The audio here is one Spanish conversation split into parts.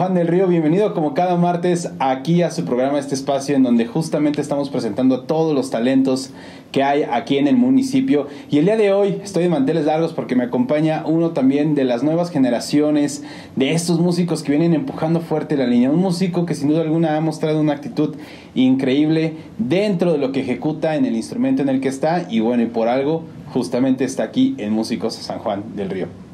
Juan del Río, bienvenido como cada martes aquí a su programa, este espacio en donde justamente estamos presentando todos los talentos que hay aquí en el municipio. Y el día de hoy estoy de manteles largos porque me acompaña uno también de las nuevas generaciones, de estos músicos que vienen empujando fuerte la línea. Un músico que sin duda alguna ha mostrado una actitud increíble dentro de lo que ejecuta en el instrumento en el que está. Y bueno, y por algo justamente está aquí en Músicos San Juan del Río.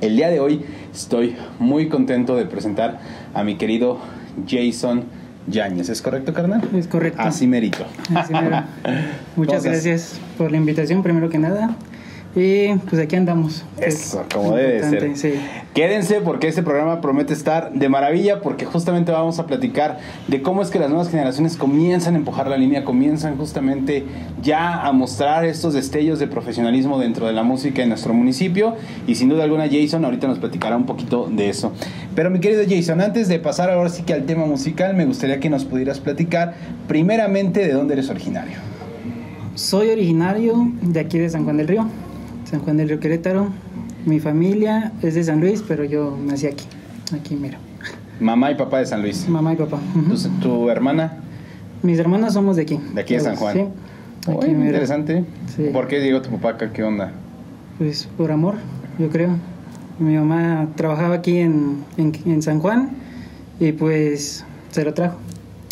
El día de hoy estoy muy contento de presentar a mi querido Jason Yáñez. ¿Es correcto, carnal? Es correcto. Así merito. Así mero. Muchas gracias por la invitación, primero que nada. Y pues aquí andamos. Eso, como debe ser. Sí. Quédense porque este programa promete estar de maravilla porque justamente vamos a platicar de cómo es que las nuevas generaciones comienzan a empujar la línea, comienzan justamente ya a mostrar estos destellos de profesionalismo dentro de la música en nuestro municipio y sin duda alguna Jason ahorita nos platicará un poquito de eso. Pero mi querido Jason, antes de pasar ahora sí que al tema musical, me gustaría que nos pudieras platicar primeramente de dónde eres originario. Soy originario de aquí de San Juan del Río. San Juan del Río Querétaro. Mi familia es de San Luis, pero yo nací aquí, aquí mira. Mamá y papá de San Luis. Mamá y papá. ¿Tu, hermana? Mis hermanas somos de aquí. De aquí de San Juan. Sí. Aquí interesante. Sí. ¿Por qué llegó tu papá acá? ¿Qué onda? Pues por amor, yo creo. Mi mamá trabajaba aquí en, en, en San Juan y pues se lo trajo.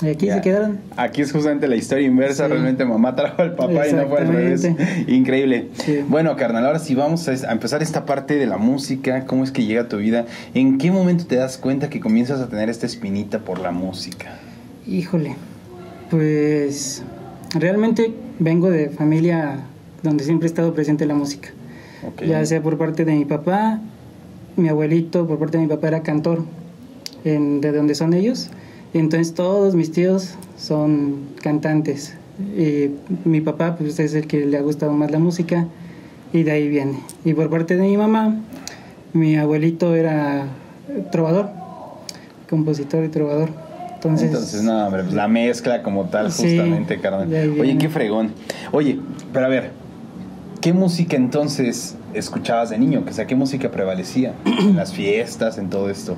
Y aquí se quedaron. Aquí es justamente la historia inversa. Realmente mamá trajo al papá y no fue al revés. Increíble. Bueno, carnal, ahora sí vamos a empezar esta parte de la música. ¿Cómo es que llega a tu vida? ¿En qué momento te das cuenta que comienzas a tener esta espinita por la música? Híjole, pues realmente vengo de familia donde siempre ha estado presente la música. Ya sea por parte de mi papá, mi abuelito, por parte de mi papá era cantor, en, de donde son ellos entonces todos mis tíos son cantantes. Y mi papá pues es el que le ha gustado más la música y de ahí viene. Y por parte de mi mamá, mi abuelito era trovador, compositor y trovador. Entonces, Entonces no, hombre, pues la mezcla como tal, justamente, carnal. Oye, qué fregón. Oye, pero a ver, ¿qué música entonces escuchabas de niño? O sea, ¿qué música prevalecía en las fiestas, en todo esto?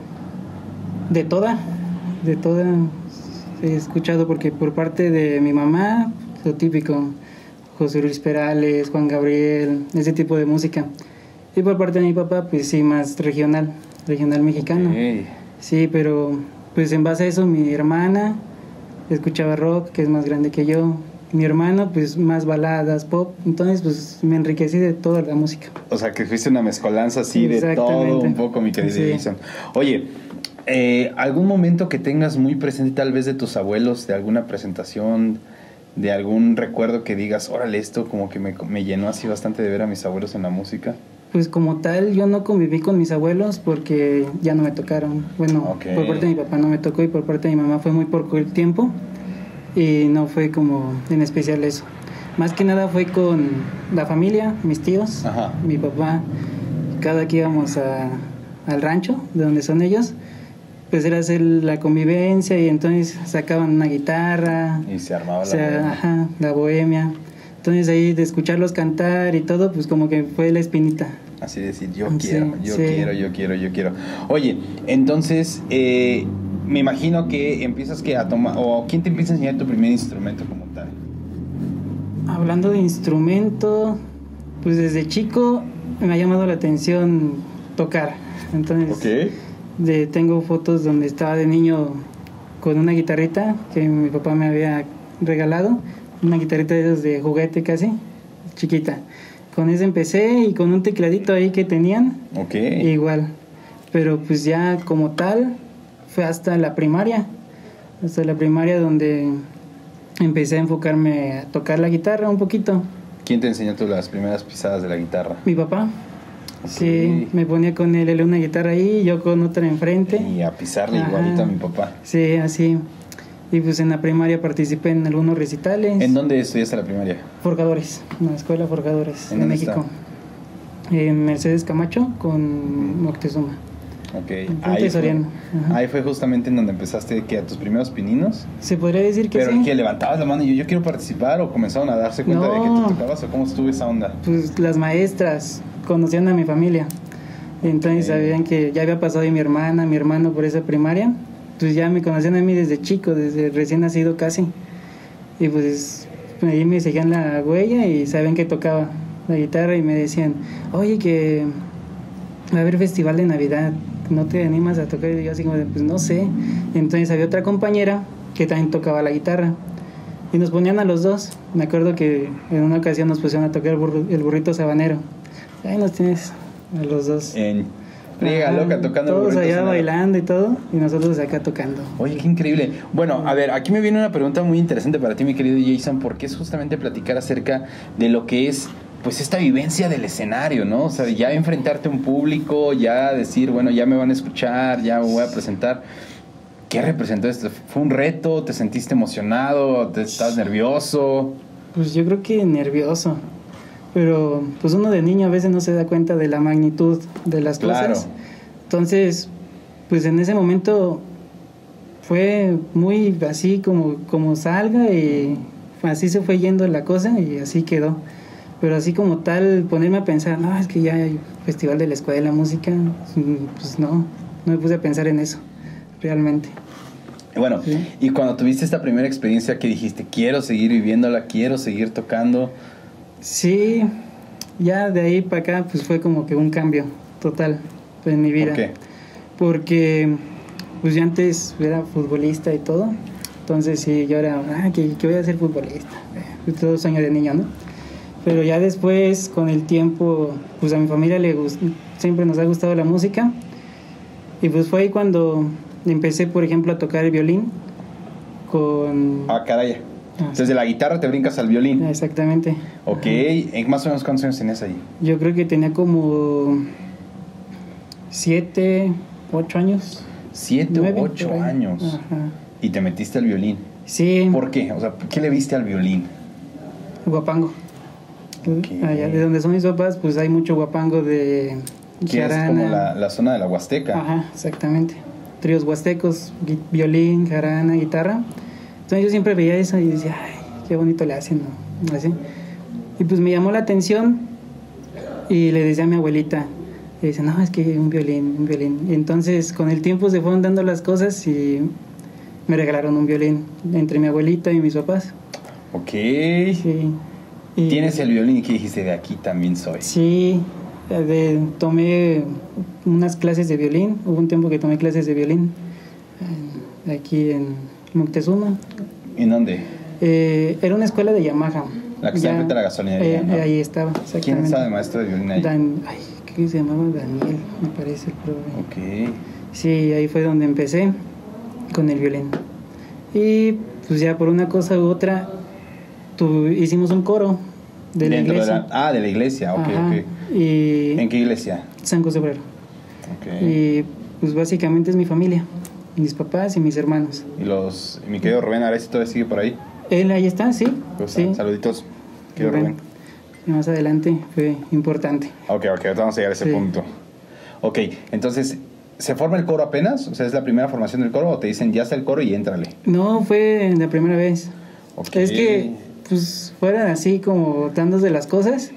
De toda de toda he escuchado porque por parte de mi mamá, lo típico, José Luis Perales, Juan Gabriel, ese tipo de música. Y por parte de mi papá, pues sí, más regional, regional mexicano. Sí, pero pues en base a eso mi hermana escuchaba rock, que es más grande que yo. Mi hermano, pues más baladas, pop. Entonces, pues me enriquecí de toda la música. O sea, que fuiste una mezcolanza así de todo un poco, mi querido sí. Oye, eh, ¿Algún momento que tengas muy presente tal vez de tus abuelos, de alguna presentación, de algún recuerdo que digas, órale, esto como que me, me llenó así bastante de ver a mis abuelos en la música? Pues como tal, yo no conviví con mis abuelos porque ya no me tocaron. Bueno, por parte de mi papá no me tocó y por parte de mi mamá fue muy poco el tiempo y no fue como en especial eso. Más que nada fue con la familia, mis tíos, mi papá, cada que íbamos a, al rancho, de donde son ellos, pues era hacer la convivencia y entonces sacaban una guitarra. Y se armaba la, bohemia. Ajá, la bohemia. Entonces ahí de escucharlos cantar y todo, pues como que fue la espinita. Así decir, yo quiero, yo quiero, yo quiero, yo quiero. Oye, entonces, eh, me imagino que empiezas que a tomar, o ¿quién te empieza a enseñar tu primer instrumento como tal? Hablando de instrumento, pues desde chico me ha llamado la atención tocar. Entonces, okay de, tengo fotos donde estaba de niño con una guitarrita que mi papá me había regalado, una guitarrita de esos de juguete casi, chiquita. Con esa empecé y con un tecladito ahí que tenían. Ok. Igual. Pero pues ya como tal, fue hasta la primaria. Hasta la primaria donde empecé a enfocarme a tocar la guitarra un poquito. ¿Quién te enseñó tú las primeras pisadas de la guitarra? Mi papá. Sí, me ponía con él, una guitarra ahí, yo con otra enfrente. Y a pisarle igualito a mi papá. Sí, así. Y pues en la primaria participé en algunos recitales. ¿En dónde estudiaste la primaria? Forjadores, en la escuela Forjadores, ¿En, México. En Mercedes Camacho con Moctezuma. Ok, ahí fue, ahí fue, justamente en donde empezaste que a tus primeros pininos. Se podría decir que Pero sí. que levantabas la mano y yo, yo quiero participar o comenzaron a darse cuenta de que te tocabas o cómo estuvo esa onda. Pues las maestras conocían a mi familia. Entonces sabían que ya había pasado mi hermana, mi hermano por esa primaria. Pues ya me conocían a mí desde chico, desde recién nacido casi. Y pues ahí me seguían la huella y sabían que tocaba la guitarra y me decían, oye, que va a haber festival de Navidad, ¿no te animas a tocar? Y yo así como, pues no sé. entonces había otra compañera que también tocaba la guitarra. Y nos ponían a los dos. Me acuerdo que en una ocasión nos pusieron a tocar el, burrito sabanero. Ahí nos tienes a los dos. En loca tocando Todos allá bailando y todo, y nosotros acá tocando. Oye, qué increíble. Bueno, a ver, aquí me viene una pregunta muy interesante para ti, mi querido Jason, porque es justamente platicar acerca de lo que es pues esta vivencia del escenario, ¿no? O sea, ya enfrentarte a un público, ya decir, bueno, ya me van a escuchar, ya me voy a presentar. ¿Qué representó esto? ¿Fue un reto? ¿Te sentiste emocionado? ¿Te estás nervioso? Pues yo creo que nervioso. Pero pues uno de niño a veces no se da cuenta de la magnitud de las cosas. Entonces, pues en ese momento fue muy así como, como salga y así se fue yendo la cosa y así quedó. Pero así como tal, ponerme a pensar, no, es que ya hay festival de la escuela de la música, pues no, no me puse a pensar en eso, realmente. Bueno, y cuando tuviste esta primera experiencia que dijiste, quiero seguir viviéndola, quiero seguir tocando. Sí, ya de ahí para acá pues fue como que un cambio total en mi vida. ¿Por qué? Porque pues yo antes era futbolista y todo, entonces sí, yo era, ah, que, que voy a ser futbolista, eh, todo sueño de niño, ¿no? Pero ya después, con el tiempo, pues a mi familia le siempre nos ha gustado la música. Y pues fue ahí cuando empecé, por ejemplo, a tocar el violín con... Ah, caray. Ah, Desde la guitarra te brincas al violín. Exactamente. Ok, ¿en más o menos cuántos años tenías ahí? Yo creo que tenía como siete, ocho años. Siete o ocho años. Ajá. Y te metiste al violín. Sí. ¿Por qué? O sea, ¿qué le viste al violín? Guapango. Allá de donde son mis papás, pues hay mucho guapango de que es como la, zona de la Huasteca. Ajá, exactamente. Tríos huastecos, violín, jarana, guitarra. Entonces yo siempre veía eso y decía, ay, qué bonito le hacen, ¿no? Así. Y pues me llamó la atención y le decía a mi abuelita, y dice, no, es que un violín, un violín. Y entonces con el tiempo se fueron dando las cosas y me regalaron un violín entre mi abuelita y mis papás. Ok. Sí. ¿Tienes el violín y que dijiste de aquí también soy? Sí, de, tomé unas clases de violín, hubo un tiempo que tomé clases de violín aquí en Moctezuma. ¿En dónde? Eh, era una escuela de Yamaha. La que está frente a la gasolinería. Eh, Ahí estaba, exactamente. ¿Quién estaba de maestro de violín ahí? ay, ¿qué se llamaba? Daniel, me parece el profe. Ok. Sí, ahí fue donde empecé con el violín. Y pues ya por una cosa u otra hicimos un coro de la iglesia. ah, de la iglesia, ok, Y ¿En qué iglesia? San José Obrero. Y pues básicamente es mi familia, mis papás y mis hermanos. ¿Y los, mi querido Rubén si todavía sigue por ahí? Él ahí está, sí. Pues, Saluditos, Más adelante fue importante. Ok, ok, vamos a llegar a ese punto. Ok, entonces, ¿se forma el coro apenas? O sea, ¿es la primera formación del coro o te dicen ya está el coro y éntrale? No, fue la primera vez. Okay. Es que pues fueran así como dándose las cosas,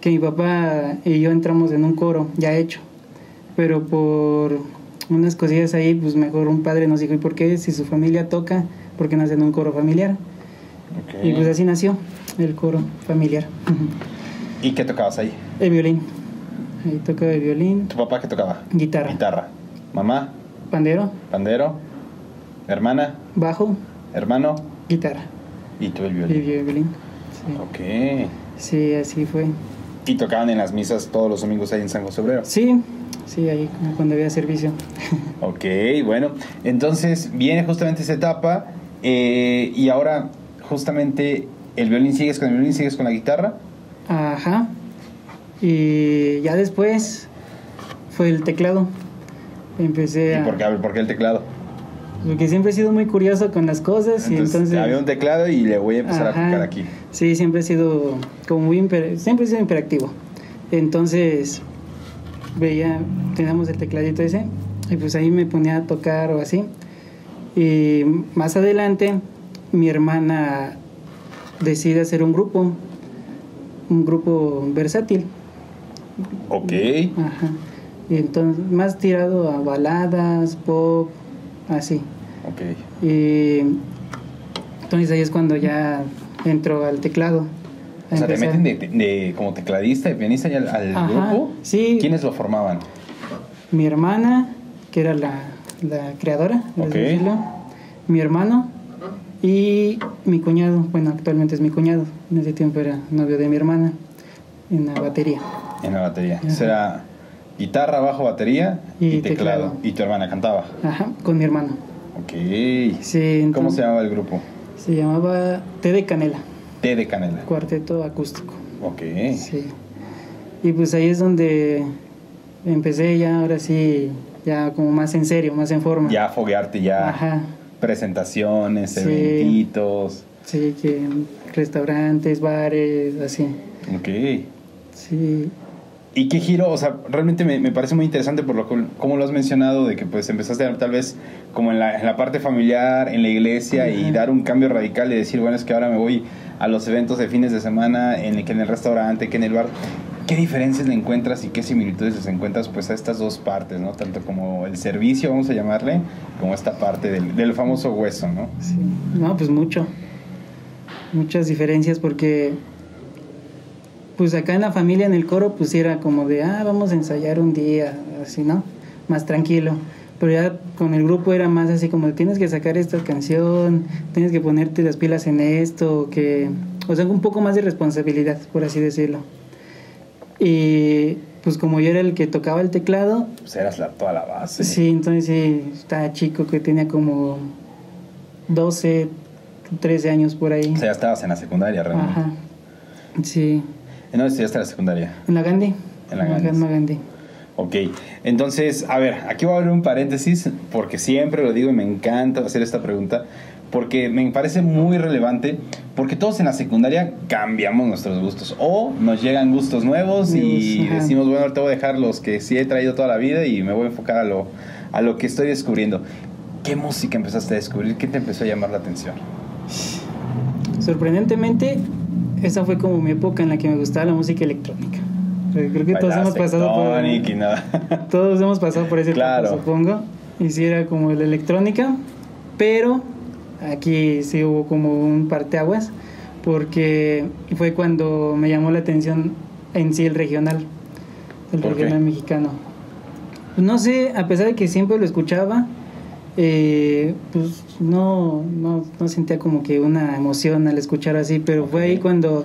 que mi papá y yo entramos en un coro ya hecho. Pero por unas cosillas ahí, pues mejor un padre nos dijo, ¿y por qué si su familia toca, por qué no hacen un coro familiar? Y pues así nació el coro familiar. ¿Y qué tocabas ahí? El violín. Ahí tocaba el violín. ¿Tu papá qué tocaba? Guitarra. Guitarra. ¿Mamá? Pandero. Pandero. ¿Hermana? Bajo. ¿Hermano? Guitarra. ¿Y tú el violín? Y el violín, sí. Ok. Sí, así fue. ¿Y tocaban en las misas todos los domingos ahí en San José Obrero? Sí, sí, ahí cuando había servicio. ok, bueno. Entonces viene justamente esa etapa eh, y ahora justamente el violín, ¿sigues con el violín, sigues con la guitarra? Ajá. Y ya después fue el teclado. Empecé a... ¿Y por qué, por qué el teclado? Porque siempre he sido muy curioso con las cosas y entonces... Había un teclado y le voy a empezar a tocar aquí. Sí, siempre he sido como muy... siempre he sido imperactivo. Entonces veía, teníamos el tecladito ese y pues ahí me ponía a tocar o así. Y más adelante mi hermana decide hacer un grupo, un grupo versátil. Ok. Ajá. Y entonces, más tirado a baladas, pop, así. Ok. Y entonces ahí es cuando ya entro al teclado. O sea, te meten de, como tecladista y pianista al, al grupo. Sí. ¿Quiénes lo formaban? Mi hermana, que era la, la creadora, okay. mi hermano y mi cuñado. Bueno, actualmente es mi cuñado. En ese tiempo era novio de mi hermana en la batería. En la batería. Será guitarra, bajo, batería y, teclado. Y tu hermana cantaba. Ajá, con mi hermano. Ok. Sí, ¿Cómo se llamaba el grupo? Se llamaba Té de Canela. Té de Canela. Cuarteto acústico. Ok. Sí. Y pues ahí es donde empecé ya, ahora sí, ya como más en serio, más en forma. Ya foguearte, ya. Ajá. Presentaciones, sí. eventitos. Sí, que restaurantes, bares, así. Ok. Sí. ¿Y qué giro? O sea, realmente me, me, parece muy interesante por lo como lo has mencionado, de que pues empezaste tal vez como en la, en la parte familiar, en la iglesia, y dar un cambio radical y decir, bueno, es que ahora me voy a los eventos de fines de semana, en, que en el restaurante, que en el bar. ¿Qué diferencias le encuentras y qué similitudes les encuentras pues a estas dos partes, ¿no? Tanto como el servicio, vamos a llamarle, como esta parte del, del famoso hueso, ¿no? No, pues mucho. Muchas diferencias porque pues acá en la familia, en el coro, pues era como de, ah, vamos a ensayar un día, así, ¿no? Más tranquilo. Pero ya con el grupo era más así como, tienes que sacar esta canción, tienes que ponerte las pilas en esto, que, o sea, un poco más de responsabilidad, por así decirlo. Y pues como yo era el que tocaba el teclado... Pues eras la, toda la base. Sí, entonces sí, estaba chico que tenía como 12, 13 años por ahí. O sea, ya estabas en la secundaria realmente. Ajá. Sí. ¿En dónde estudiaste la secundaria? En la Gandhi. En la Gandhi. En la Gandhi. Ok, entonces, a ver, aquí voy a abrir un paréntesis porque siempre lo digo y me encanta hacer esta pregunta porque me parece muy relevante porque todos en la secundaria cambiamos nuestros gustos o nos llegan gustos nuevos y decimos, bueno, te voy a dejar los que sí he traído toda la vida y me voy a enfocar a lo, a lo que estoy descubriendo. ¿Qué música empezaste a descubrir? ¿Qué te empezó a llamar la atención? Sorprendentemente, esa fue como mi época en la que me gustaba la música electrónica. Creo que todos hemos pasado por. Y todos hemos pasado por ese claro. supongo. Y sí era como la electrónica, pero aquí sí hubo como un parteaguas, porque fue cuando me llamó la atención en sí el regional, el regional mexicano. No sé, a pesar de que siempre lo escuchaba, eh, pues no, no, no, sentía como que una emoción al escuchar así, pero fue ahí cuando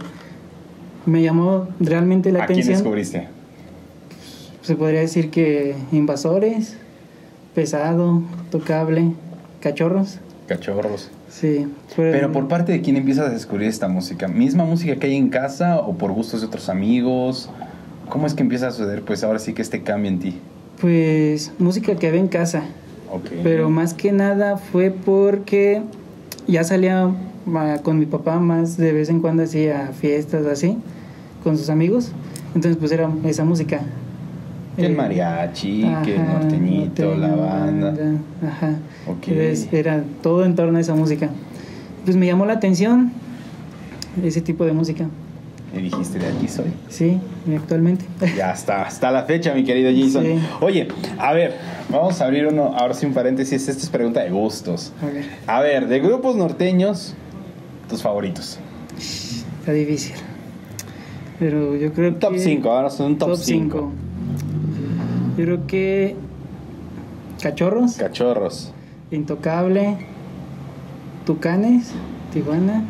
me llamó realmente la atención. ¿A quién descubriste? Se podría decir que invasores, pesado, tocable, cachorros. Cachorros. Sí. Pero por parte de quién empiezas a descubrir esta música, misma música que hay en casa o por gustos de otros amigos. ¿Cómo es que empieza a suceder? Pues ahora sí que este cambio en ti. Pues música que había en casa. Pero más que nada fue porque ya salía con mi papá más de vez en cuando hacía fiestas así, con sus amigos. Entonces pues era esa música. El eh, mariachi, que el norteñito, la banda. Ajá. Era todo en torno a esa música. Pues me llamó la atención ese tipo de música. Y dijiste, de aquí soy. Sí, actualmente. Ya está, hasta la fecha, mi querido Jason. Oye, a ver, vamos a abrir uno, ahora sí un paréntesis, esta es pregunta de gustos. A ver. A ver, de grupos norteños, tus favoritos. Está difícil. Pero yo creo que... Top 5, ahora son un top 5. Yo creo que... Cachorros. Cachorros. Intocable. Tucanes. Tijuana.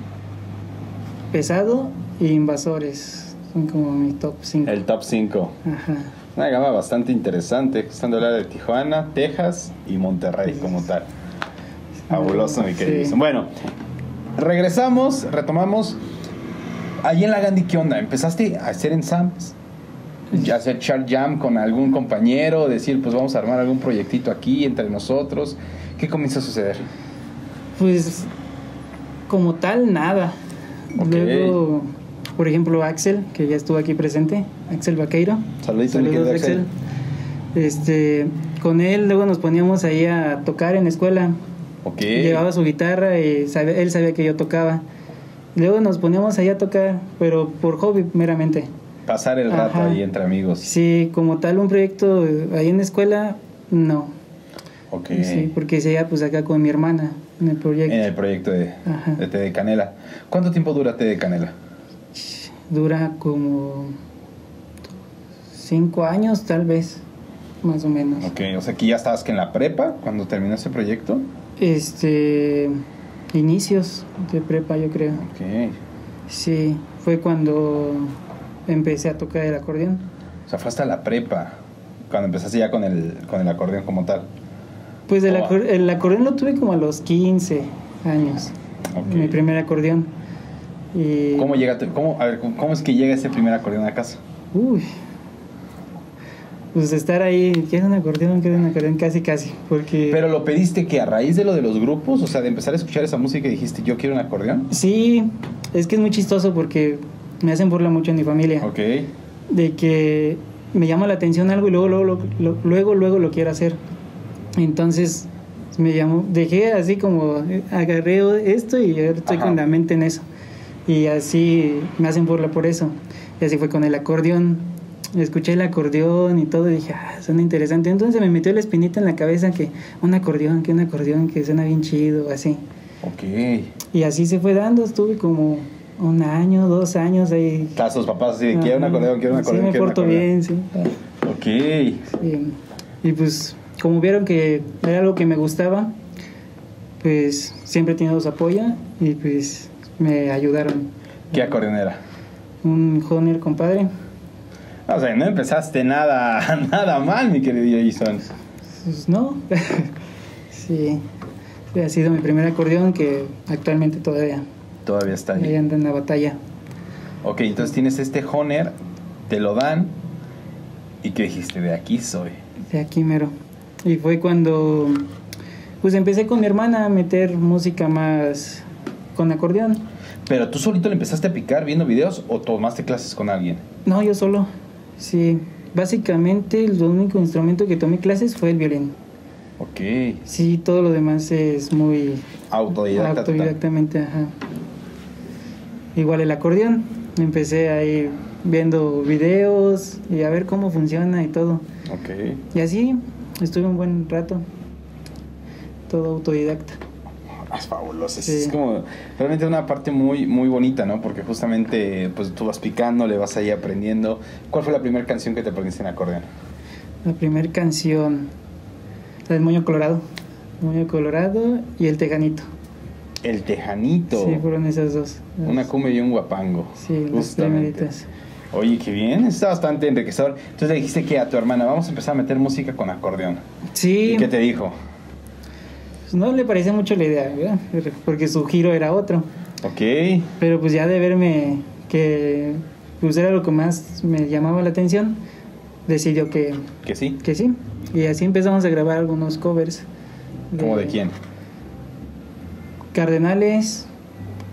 Pesado Invasores. Son como mi top 5. El top 5. Ajá. Una gama bastante interesante. Estando hablar de Tijuana, Texas y Monterrey como tal. Fabuloso, mi querido. Bueno, regresamos, retomamos. Allí en la Gandhi, ¿qué onda? ¿Empezaste a hacer ensambles? ¿Ya hacer chart jam con algún compañero? Decir, pues vamos a armar algún proyectito aquí entre nosotros. ¿Qué comienza a suceder? Pues, como tal, nada. Luego por ejemplo, Axel, que ya estuvo aquí presente, Axel Vaqueiro. Saluditos, Saludos Axel. Este, con él luego nos poníamos ahí a tocar en la escuela. Okay. Llevaba su guitarra y él sabía que yo tocaba. Luego nos poníamos ahí a tocar, pero por hobby meramente. Pasar el rato ahí entre amigos. Sí, como tal un proyecto ahí en la escuela, no. Ok. Sí, porque sería pues acá con mi hermana en el proyecto. En el proyecto de, de Té de Canela. ¿Cuánto tiempo dura Té de Canela? Dura como cinco años tal vez, más o menos. Ok, o sea que ya estabas que en la prepa cuando terminó ese proyecto. Este, inicios de prepa yo creo. Ok. Sí, fue cuando empecé a tocar el acordeón. O sea, fue hasta la prepa, cuando empezaste ya con el, con el acordeón como tal. Pues el, el acordeón lo tuve como a los 15 años. Mi primer acordeón. Y... ¿Cómo, llega, cómo, a ver, ¿Cómo es que llega ese primer acordeón a casa? Uy. Pues estar ahí, ¿quieres un acordeón? ¿Quieres un acordeón? Casi, casi. Porque... ¿Pero lo pediste que a raíz de lo de los grupos? O sea, de empezar a escuchar esa música y dijiste, yo quiero un acordeón. Sí, es que es muy chistoso porque me hacen burla mucho en mi familia. Ok. De que me llama la atención algo y luego, luego, luego, luego, lo quiero hacer. Entonces me llamó, dejé así como, agarré esto y ahora estoy con la mente en eso. Y así me hacen burla por eso. Y así fue con el acordeón. Escuché el acordeón y todo y dije, ah, suena interesante. Entonces me metió la espinita en la cabeza que un acordeón, que un acordeón, que suena bien chido, así. Ok. Y así se fue dando, estuve como un año, dos años ahí. Estás sus papás así quiero un acordeón, quiero un acordeón. Sí, me porto bien, sí. Ok. Sí. Y pues, como vieron que era algo que me gustaba, pues siempre he tenido su apoyo y pues me ayudaron. ¿Qué acordeón era? Un Honer, compadre. O sea, no empezaste nada, nada mal, mi querido Jason. Pues no. sí. Ha sido mi primer acordeón que actualmente todavía todavía está ahí. Ahí anda en la batalla. Ok, entonces tienes este Honer, te lo dan. ¿Y qué dijiste? De aquí soy. De aquí mero. Y fue cuando pues empecé con mi hermana a meter música más con acordeón. ¿Pero tú solito le empezaste a picar viendo videos o tomaste clases con alguien? No, yo solo. Sí. Básicamente el único instrumento que tomé clases fue el violín. Ok. Sí, todo lo demás es muy... Autodidacta. Autodidactamente, ajá. Igual el acordeón, empecé ahí viendo videos y a ver cómo funciona y todo. Ok. Y así estuve un buen rato, todo autodidacta. Es fabuloso, es como realmente una parte muy muy bonita, ¿no? Porque justamente pues tú vas picando, le vas ahí aprendiendo. ¿Cuál fue la primera canción que te aprendiste en acordeón? La primera canción, la del Moño Colorado. Moño Colorado y El Tejanito. El Tejanito. Sí, fueron esas dos. Una cumbia y un guapango. Sí, justamente. Oye, qué bien, está bastante enriquecedor. Entonces le dijiste que a tu hermana, vamos a empezar a meter música con acordeón. Sí. ¿Y qué te dijo? Pues no le parecía mucho la idea, ¿verdad? Porque su giro era otro. Ok. Pero pues ya de verme que pues era lo que más me llamaba la atención, decidió que... Que sí. Que sí. Y así empezamos a grabar algunos covers. ¿Cómo de quién? Cardenales,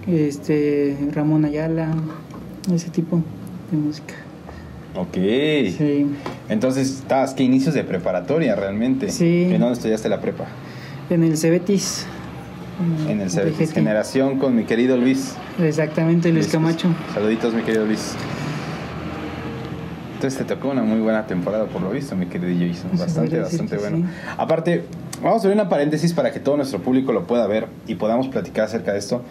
este, Ramón Ayala, ese tipo de música. Ok. Sí. Entonces, ¿estabas qué inicios de preparatoria realmente? Sí. ¿En dónde estudiaste la prepa? En el Cebetis. En el Cebetis. Generación con mi querido Luis. Exactamente, Luis, Camacho. Saluditos, mi querido Luis. Entonces te tocó una muy buena temporada por lo visto, mi querido Jason. Bastante, bastante bueno. Aparte, vamos a ver una paréntesis para que todo nuestro público lo pueda ver y podamos platicar acerca de esto.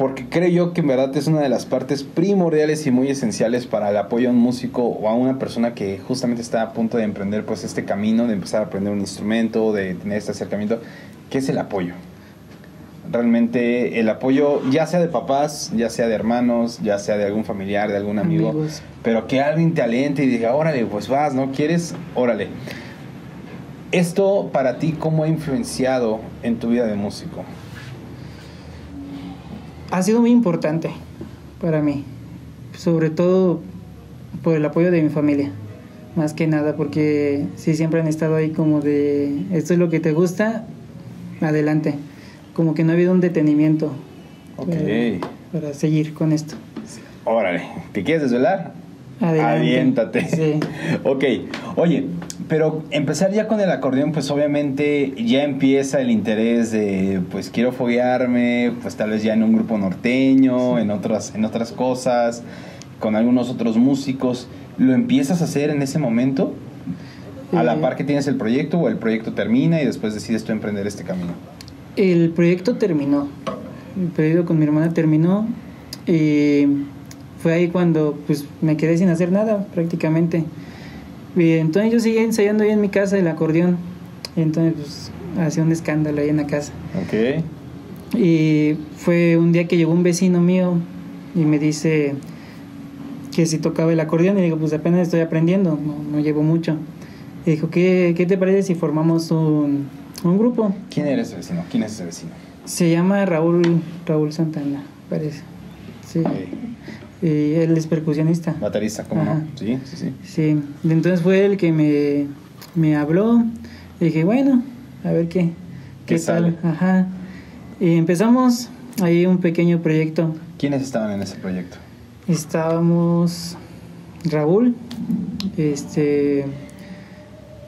Porque creo yo que en verdad es una de las partes primordiales y muy esenciales para el apoyo a un músico o a una persona que justamente está a punto de emprender pues este camino, de empezar a aprender un instrumento, de tener este acercamiento, que es el apoyo realmente el apoyo, ya sea de papás, ya sea de hermanos, ya sea de algún familiar, de algún amigo, pero que alguien te aliente y diga, órale, pues vas, ¿no quieres? Órale. Esto para ti, ¿cómo ha influenciado en tu vida de músico? Ha sido muy importante para mí, sobre todo por el apoyo de mi familia, más que nada, porque sí siempre han estado ahí como de, esto es lo que te gusta, adelante como que no ha habido un detenimiento para, seguir con esto. Órale, ¿te quieres desvelar? Adelante. Aviéntate. Sí. ok, oye, pero empezar ya con el acordeón, pues obviamente ya empieza el interés de, pues quiero foguearme, pues tal vez ya en un grupo norteño, en, otras, en otras cosas. con algunos otros músicos. ¿Lo empiezas a hacer en ese momento? ¿A la Eh, par que tienes el proyecto o el proyecto termina y después decides tú emprender este camino? El proyecto terminó. El proyecto con mi hermana terminó. Y fue ahí cuando pues me quedé sin hacer nada prácticamente. Y entonces yo seguía ensayando ahí en mi casa el acordeón. Entonces pues hacía un escándalo ahí en la casa. Ok. Y fue un día que llegó un vecino mío y me dice que si tocaba el acordeón. Y digo, pues apenas estoy aprendiendo, no, no llevo mucho. Y dijo, ¿qué, qué te parece si formamos un, un grupo? ¿Quién eres ese vecino? ¿Quién es ese vecino? Se llama Raúl, Raúl Santana, parece. Sí. Ok. Y él es percusionista. Baterista, ¿cómo Ajá. no? Sí, sí, sí. Sí. Entonces fue el que me, me habló. Y dije, bueno, a ver qué, ¿Qué qué, sale? tal. Ajá. Y empezamos ahí un pequeño proyecto. ¿Quiénes estaban en ese proyecto? Estábamos Raúl, este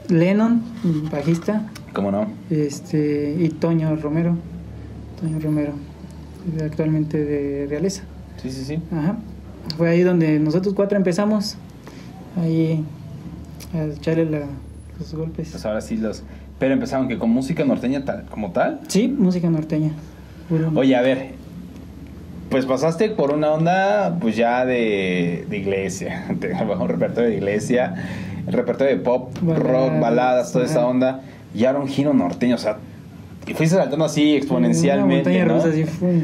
Lennon, bajista, ¿Cómo no? este y Toño Romero. Toño Romero, actualmente de Realeza. Sí, sí, sí. Ajá. Fue ahí donde nosotros cuatro empezamos. Ahí a echarle la- los golpes. Pues ahora sí los... Pero empezaron que con música norteña tal, como tal. Sí, música norteña. Oye, a ver, pues pasaste por una onda pues ya de, de iglesia, un repertorio de iglesia, el repertorio de pop, Baladas, rock, baladas, toda esa onda, y ahora un giro norteño, o sea, y fuiste saltando así Una exponencialmente, montaña ¿no? rusa, así, ¡fum!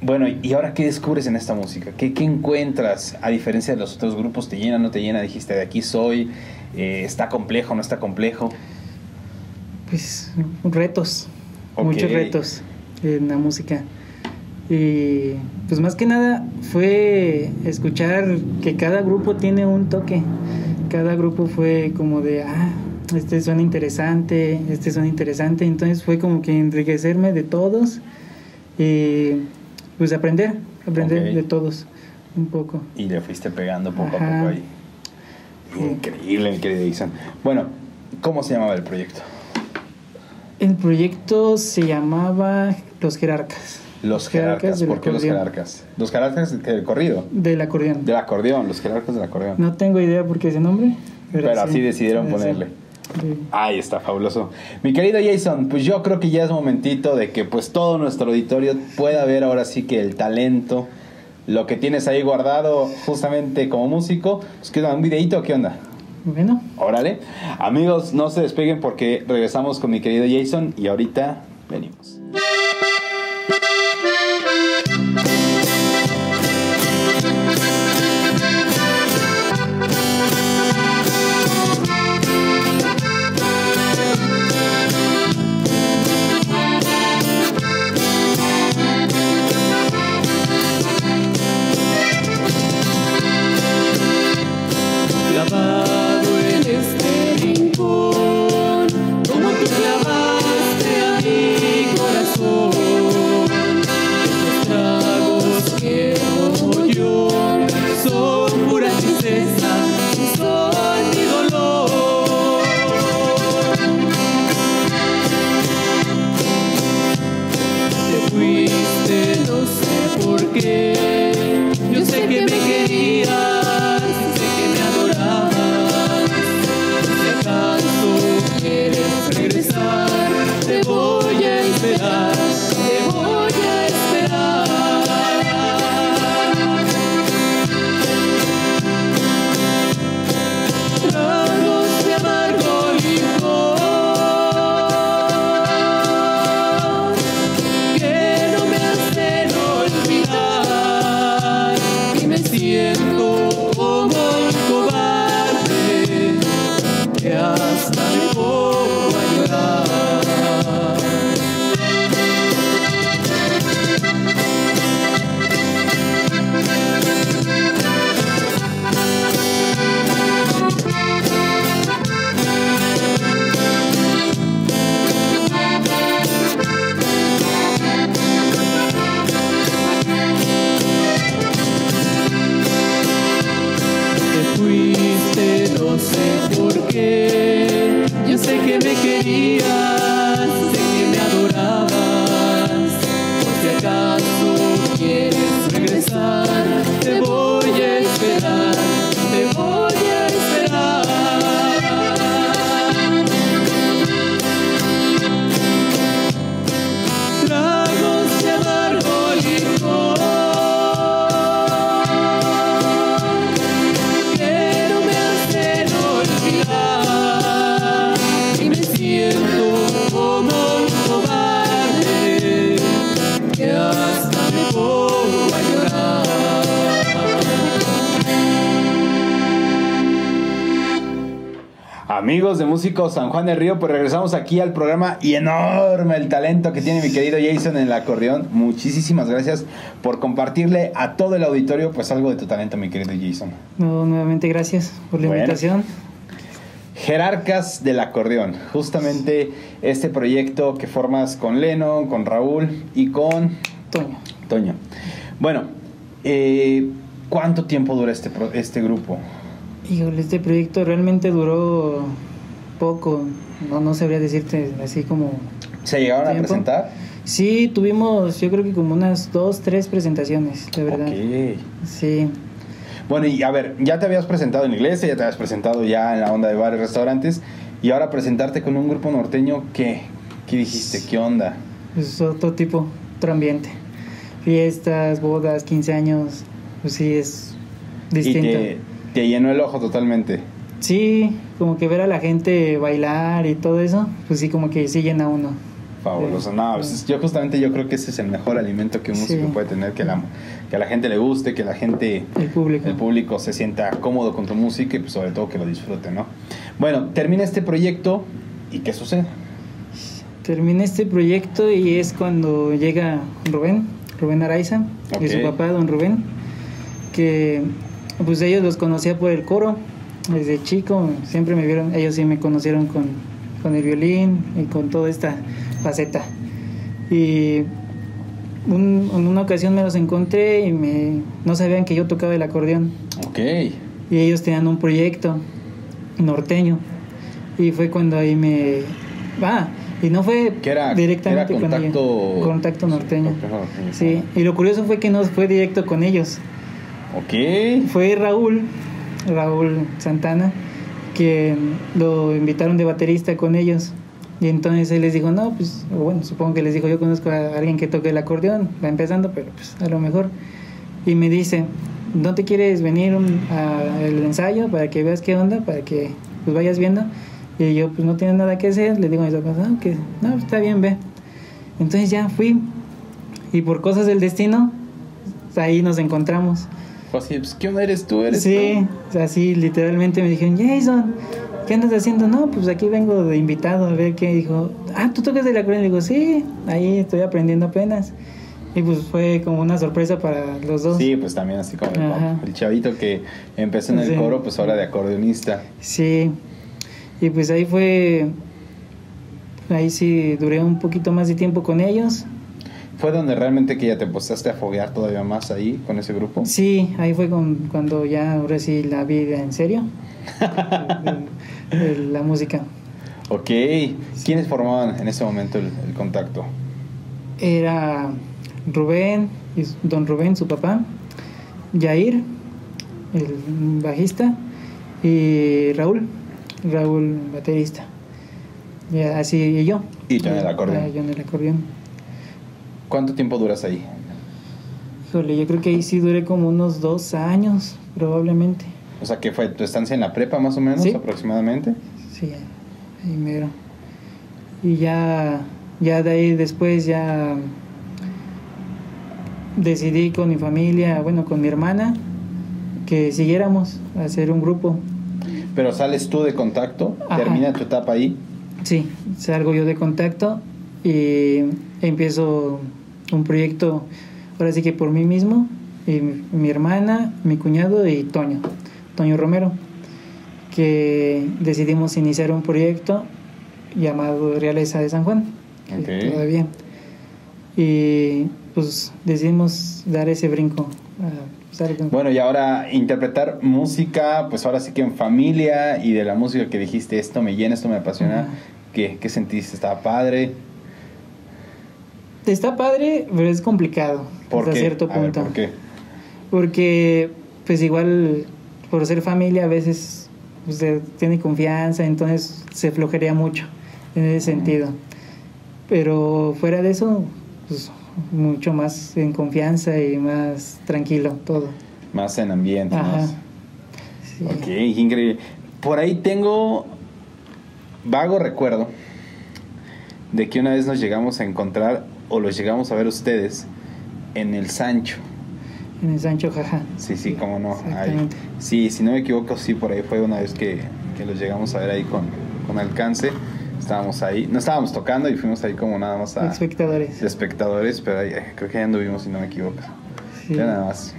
Bueno, ¿y ahora qué descubres en esta música? ¿Qué, qué encuentras a diferencia de los otros grupos? ¿Te llena, no te llena? Dijiste, de aquí soy, eh, ¿está complejo, no está complejo? Pues retos, Ok. muchos retos en la música. Y pues más que nada fue escuchar que cada grupo tiene un toque. Cada grupo fue como de, ah, este suena interesante, este suena interesante. Entonces fue como que enriquecerme de todos y pues aprender, aprender de todos un poco. Y le fuiste pegando poco a poco ahí. Increíble, mi querido Dixon. Bueno, ¿cómo se llamaba el proyecto? El proyecto se llamaba Los Jerarcas. Los jerarcas. del ¿Por qué los jerarcas? Los jerarcas del corrido. Del acordeón. Del acordeón, los jerarcas del acordeón. No tengo idea por qué ese nombre. Pero sí. así decidieron sí. ponerle. Sí. Ahí está, fabuloso. Mi querido Jason, pues yo creo que ya es momentito de que pues todo nuestro auditorio pueda ver ahora sí que el talento, lo que tienes ahí guardado justamente como músico. Pues queda un videito, ¿qué onda? Bueno, Órale. Amigos, no se despeguen porque regresamos con mi querido Jason y ahorita venimos. Amigos de Músicos San Juan del Río, pues regresamos aquí al programa y enorme el talento que tiene mi querido Jason en el acordeón. Muchísimas gracias por compartirle a todo el auditorio pues algo de tu talento, mi querido Jason. No, nuevamente gracias por la Bueno. invitación. Jerarcas del acordeón, justamente este proyecto que formas con Leno, con Raúl y con Toño. Toño. Bueno, eh, ¿cuánto tiempo dura este, este grupo? Híjole, este proyecto realmente duró poco. No, no sabría decirte así como... ¿Se llegaron a presentar? Sí, tuvimos yo creo que como unas dos, tres presentaciones, de verdad. Sí. Bueno, y a ver, ya te habías presentado en la iglesia, ya te habías presentado ya en la onda de bares, restaurantes, y ahora presentarte con un grupo norteño, ¿qué? ¿Qué dijiste? ¿Qué onda? Es otro tipo, otro ambiente. Fiestas, bodas, 15 años, pues sí, es distinto. Y te, te llenó el ojo totalmente. Sí, como que ver a la gente bailar y todo eso, pues sí, como que sí llena uno. Fabuloso. No, pues, yo justamente yo creo que ese es el mejor alimento que un músico Sí. puede tener, que, la, que a la gente le guste, que la gente, El público. el público se sienta cómodo con tu música y pues sobre todo que lo disfrute, ¿no? Bueno, termina este proyecto y ¿qué sucede? Terminé este proyecto y es cuando llega Rubén, Rubén Araiza, y su papá, don Rubén, que pues ellos los conocía por el coro, desde chico, siempre me vieron, ellos sí me conocieron con, con el violín y con toda esta faceta. Y un- en una ocasión me los encontré y me, no sabían que yo tocaba el acordeón. Ok. y ellos tenían un proyecto norteño y fue cuando ahí me va y no fue Que era- directamente era con ellos Contacto norteño. sí y lo curioso fue que no fue directo con ellos Fue Raúl Raúl Santana que lo invitaron de baterista con ellos. Y entonces él les dijo no pues bueno supongo que les dijo yo conozco a alguien que toque el acordeón va empezando pero pues a lo mejor y me dice ¿no te quieres venir un- a el ensayo para que veas qué onda para que pues vayas viendo y yo pues no tenía nada que hacer le digo a mis papás no que no está bien ve entonces ya fui y por cosas del destino ahí nos encontramos Fue así, pues, ¿qué onda eres tú? ¿Eres Sí, así literalmente me dijeron, Jason, ¿qué andas haciendo? No, pues aquí vengo de invitado a ver qué. Dijo, ah, ¿tú tocas el acordeón? Le digo, sí, ahí estoy aprendiendo apenas. Y pues fue como una sorpresa para los dos. Sí, pues también así como el, Ajá. el chavito que empezó en el Sí. coro, pues ahora de acordeonista. Sí. Y pues ahí fue. Ahí sí duré un poquito más de tiempo con ellos. ¿Fue donde realmente que ya te empezaste a foguear todavía más ahí con ese grupo? Sí, ahí fue con, cuando ya ahora sí la vi en serio. la música. Ok. ¿Quiénes formaban en ese momento el, el contacto? era Rubén, don Rubén, su papá, Jair, el bajista, y Raúl, Raúl, baterista. Y así y yo. Y tú en el acordeón. Ah, yo en el acordeón. ¿Cuánto tiempo duras ahí? Híjole, yo creo que ahí sí duré como unos dos años, probablemente. O sea, ¿qué fue tu estancia en la prepa más o menos Sí. aproximadamente? Sí, ahí mero. Y ya, ya de ahí después ya decidí con mi familia, bueno, con mi hermana, que siguiéramos a hacer un grupo. Pero sales tú de contacto, Ajá. termina tu etapa ahí. Sí, salgo yo de contacto y empiezo un proyecto, ahora sí que por mí mismo, y mi, hermana, mi cuñado y Toño, Toño Romero, que decidimos iniciar un proyecto llamado Realeza de San Juan, que Ok. todavía. Y pues decidimos dar ese brinco. Bueno, y ahora interpretar música, pues ahora sí que en familia y de la música que dijiste, esto me llena, esto me apasiona. Ajá. ¿Qué, qué sentiste? ¿Estaba padre? Está padre, pero es complicado ¿Por hasta qué? cierto ver, punto. ¿Por qué? Porque, pues igual, por ser familia, a veces usted tiene confianza, entonces se flojería mucho en ese sentido. Pero fuera de eso, pues mucho más en confianza y más tranquilo todo. Más en ambiente, Ajá. más. Sí. Ok, increíble. Por ahí tengo vago recuerdo de que una vez nos llegamos a encontrar o los llegamos a ver ustedes en el Sancho. En el Sancho Jaja. Sí, sí, cómo no. Ahí. Sí, si no me equivoco, sí, por ahí fue una vez que, que los llegamos a ver ahí con, con alcance. Estábamos ahí, no estábamos tocando y fuimos ahí como nada más a... Espectadores. de espectadores, pero ahí, eh, creo que ya anduvimos, si no me equivoco. Sí. Ya nada más.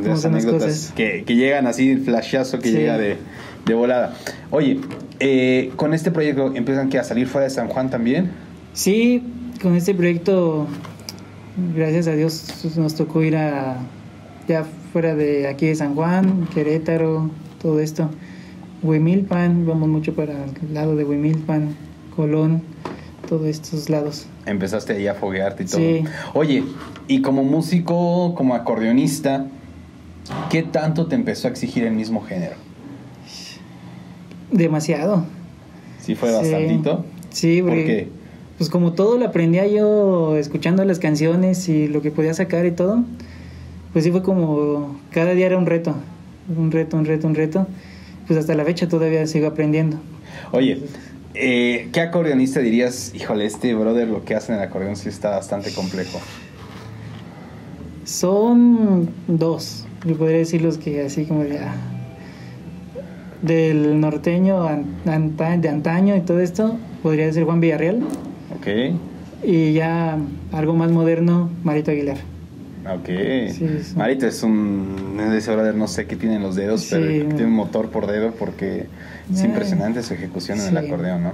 De las anécdotas que, que llegan así, el flashazo que Sí. llega de, de volada. Oye, eh, con este proyecto empiezan que a salir fuera de San Juan también. Sí, con este proyecto, gracias a Dios, nos tocó ir a ya fuera de aquí de San Juan, Querétaro, todo esto. Huimilpan, vamos mucho para el lado de Huimilpan, Colón, todos estos lados. Empezaste ahí a foguearte y todo. Sí. Oye, y como músico, como acordeonista, ¿qué tanto te empezó a exigir el mismo género? Demasiado. ¿Sí fue Sí. bastantito? Sí, ¿Por porque qué? Pues como todo lo aprendía yo escuchando las canciones y lo que podía sacar y todo, pues sí fue como cada día era un reto, un reto, un reto, un reto. Pues hasta la fecha todavía sigo aprendiendo. Oye, eh, ¿qué acordeonista dirías, híjole, este brother lo que hace en el acordeón sí está bastante complejo? Son dos, yo podría decir los que así como ah, del norteño an- de antaño y todo esto, podría ser Juan Villarreal ¿Ok? y ya algo más moderno, Marito Aguilar. Ok. Sí, sí. Marito es un. Ese brother, no sé qué tiene en los dedos, Sí. pero tiene un motor por dedo porque es Ay. impresionante su ejecución en el acordeón, ¿no?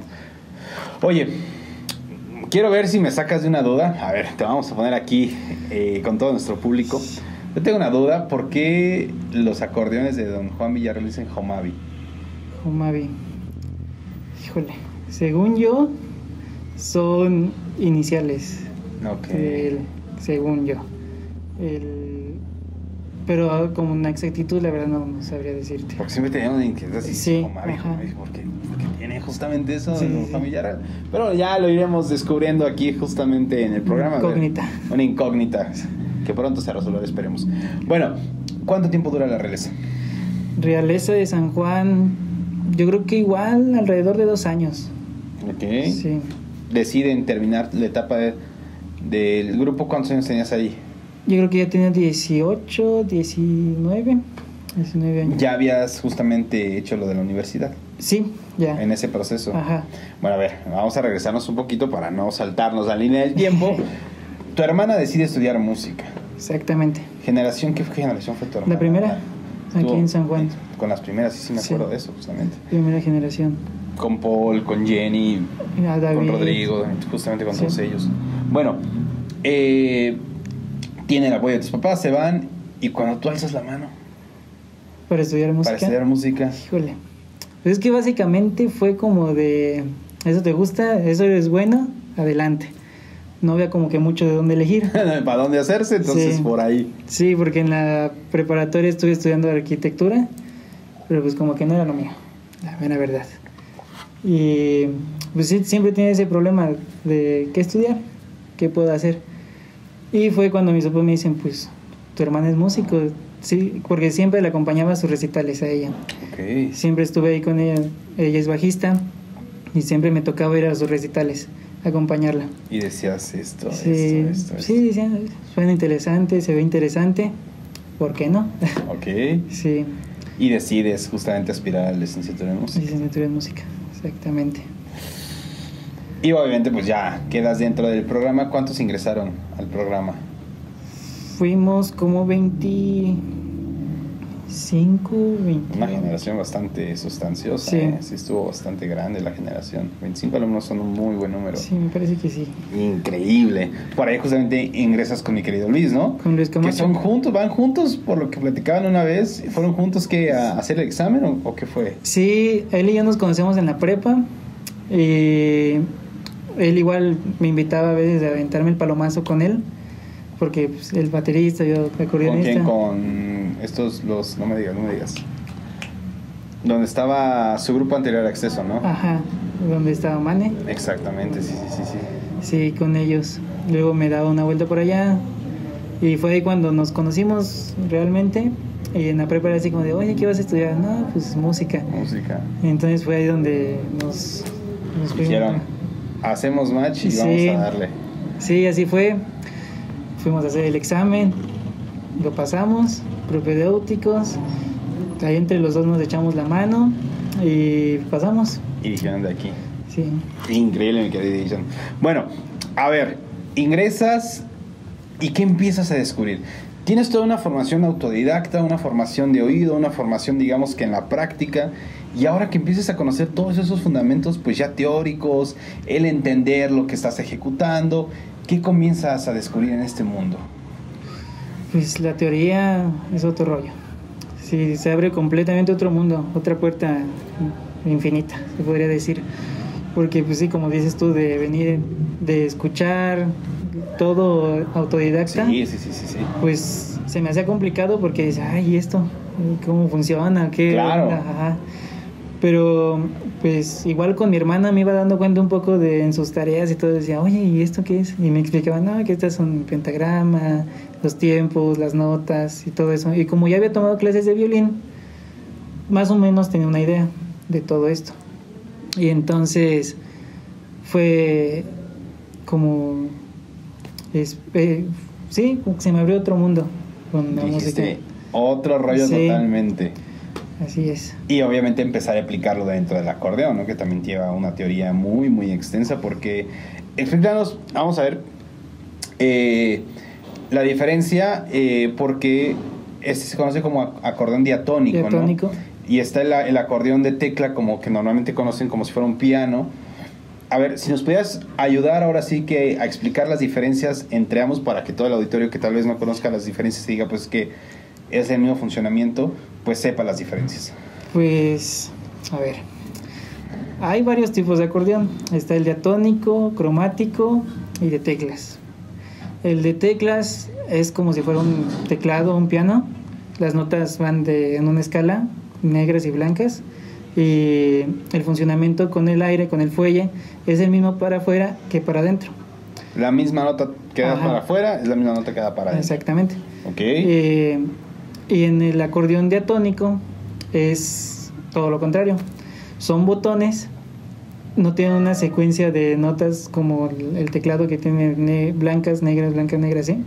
Oye, quiero ver si me sacas de una duda. A ver, te vamos a poner aquí eh, con todo nuestro público. Yo tengo una duda: ¿por qué los acordeones de Don Juan Villarreal dicen Jomavi? Humavi. Híjole, según yo, son iniciales. Ok. del- según yo. El, pero con una exactitud, la verdad, no, no sabría decirte. Porque siempre teníamos inquietud así, Sí, Jomavi, ajá. Jomavi, ¿por qué? Porque tiene justamente eso Sí, sí. Villarreal. Pero ya lo iremos descubriendo aquí justamente en el programa. a ver. Incógnita. Una incógnita que pronto se resolverá, esperemos. Bueno, ¿cuánto tiempo dura la realeza? Realeza de San Juan, yo creo que igual alrededor de dos años. Ok. Sí. Deciden terminar la etapa de- del grupo. ¿Cuántos años tenías ahí? Yo creo que ya tenía 18, 19, 19 años. Ya habías justamente hecho lo de la universidad Sí, ya. en ese proceso. Ajá. Bueno, a ver, vamos a regresarnos un poquito para no saltarnos la línea del tiempo. tu hermana decide estudiar música. Exactamente. ¿Generación? ¿Qué generación fue tu hermana? La primera, aquí en San Juan. Con las primeras, sí, sí me Sí. acuerdo de eso, justamente. Primera generación. Con Paul, con Jenny, con Rodrigo, justamente con Sí. todos ellos. Bueno, eh, tiene el apoyo de tus papás, se van, y cuando tú alzas la mano Para estudiar música. para estudiar música, Híjole. Pues es que básicamente fue como de, eso te gusta, eso es bueno, adelante. No había como que mucho de dónde elegir. ¿para dónde hacerse? Entonces Sí. por ahí. Sí, porque en la preparatoria estuve estudiando arquitectura, pero pues como que no era lo mío, la mera verdad. Y pues siempre tiene ese problema de qué estudiar, qué puedo hacer. Y fue cuando mis papás me dicen, pues tu hermana es músico, sí, porque siempre le acompañaba a sus recitales a ella. Ok. Siempre estuve ahí con ella, ella es bajista y siempre me tocaba ir a sus recitales, acompañarla. Y decías esto, Sí, esto, esto, esto. sí, decían, suena interesante, se ve interesante, ¿por qué no? Ok. sí, Y decides justamente aspirar a la licenciatura en música. licenciatura en música, exactamente. Y obviamente pues ya quedas dentro del programa. ¿Cuántos ingresaron al programa? Fuimos como 25, 20. Una generación bastante sustanciosa. Sí. ¿eh? Sí, estuvo bastante grande la generación. 25 alumnos son un muy buen número. Sí, me parece que sí. Increíble. Por ahí justamente ingresas con mi querido Luis, ¿no? Con Luis Que Camacho. son juntos, van juntos, por lo que platicaban una vez. ¿Fueron juntos que a hacer el examen o, o qué fue? Sí, él y yo nos conocemos en la prepa. Y él igual me invitaba a veces a aventarme el palomazo con él. Porque pues, el baterista, yo ¿Con acordeonista. quién? Con estos, los, no me digas, no me digas. Donde estaba su grupo anterior a Acceso, ¿no? Ajá, donde estaba Mane. Exactamente, sí, sí, sí, sí. Sí, con ellos. Luego me daba una vuelta por allá. Y fue ahí cuando nos conocimos realmente. Y en la prepa era así como de, oye, ¿qué vas a estudiar? No, pues música. Música. Entonces fue ahí donde nos, nos. Dijeron, hacemos match y Sí. vamos a darle. Sí, así fue. Fuimos a hacer el examen, lo pasamos, propedéuticos. Ahí entre los dos nos echamos la mano y pasamos. Y dijeron de aquí. Sí. Increíble, mi querida Jason. Bueno, a ver, ingresas y ¿qué empiezas a descubrir? Tienes toda una formación autodidacta, una formación de oído, una formación, digamos que en la práctica, y ahora que empiezas a conocer todos esos fundamentos, pues ya teóricos, el entender lo que estás ejecutando, ¿qué comienzas a descubrir en este mundo? Pues la teoría es otro rollo. Sí, se abre completamente otro mundo, otra puerta infinita, se podría decir. Porque, pues sí, como dices tú, de venir, de escuchar todo autodidacta, Sí, sí, sí, sí, pues se me hacía complicado porque dices, ay, ¿y esto? ¿Cómo funciona? ¿Qué Claro. Ajá. Pero, pues igual con mi hermana me iba dando cuenta un poco de en sus tareas y todo. Decía, oye, ¿y esto qué es? Y me explicaban, no, que estas son pentagrama, los tiempos, las notas y todo eso. Y como ya había tomado clases de violín, más o menos tenía una idea de todo esto. Y entonces fue como, es- eh, sí, se me abrió otro mundo con la música. Dijiste, otro rollo Sí. totalmente. Así es. Y obviamente empezar a aplicarlo dentro del acordeón, ¿no? que también lleva una teoría muy, muy extensa, porque, explícanos, vamos a ver, eh, la diferencia, eh, porque este se conoce como ac- acordeón diatónico, ¿no? Diatónico. Y está el, el acordeón de tecla, como que normalmente conocen como si fuera un piano. A ver, si nos pudieras ayudar ahora sí que a explicar las diferencias entre ambos para que todo el auditorio que tal vez no conozca las diferencias y diga pues que es el mismo funcionamiento, pues sepa las diferencias. Pues, a ver. Hay varios tipos de acordeón. Está el diatónico, cromático y de teclas. El de teclas es como si fuera un teclado o un piano. Las notas van de, en una escala, negras y blancas. Y el funcionamiento con el aire, con el fuelle, es el mismo para afuera que para adentro. La misma nota que da Ajá. para afuera es la misma nota que da para adentro. Exactamente. Ok. Eh, y en el acordeón diatónico es todo lo contrario. Son botones, no tienen una secuencia de notas como el, teclado que tiene ne- blancas, negras, blancas, negras, ¿sí?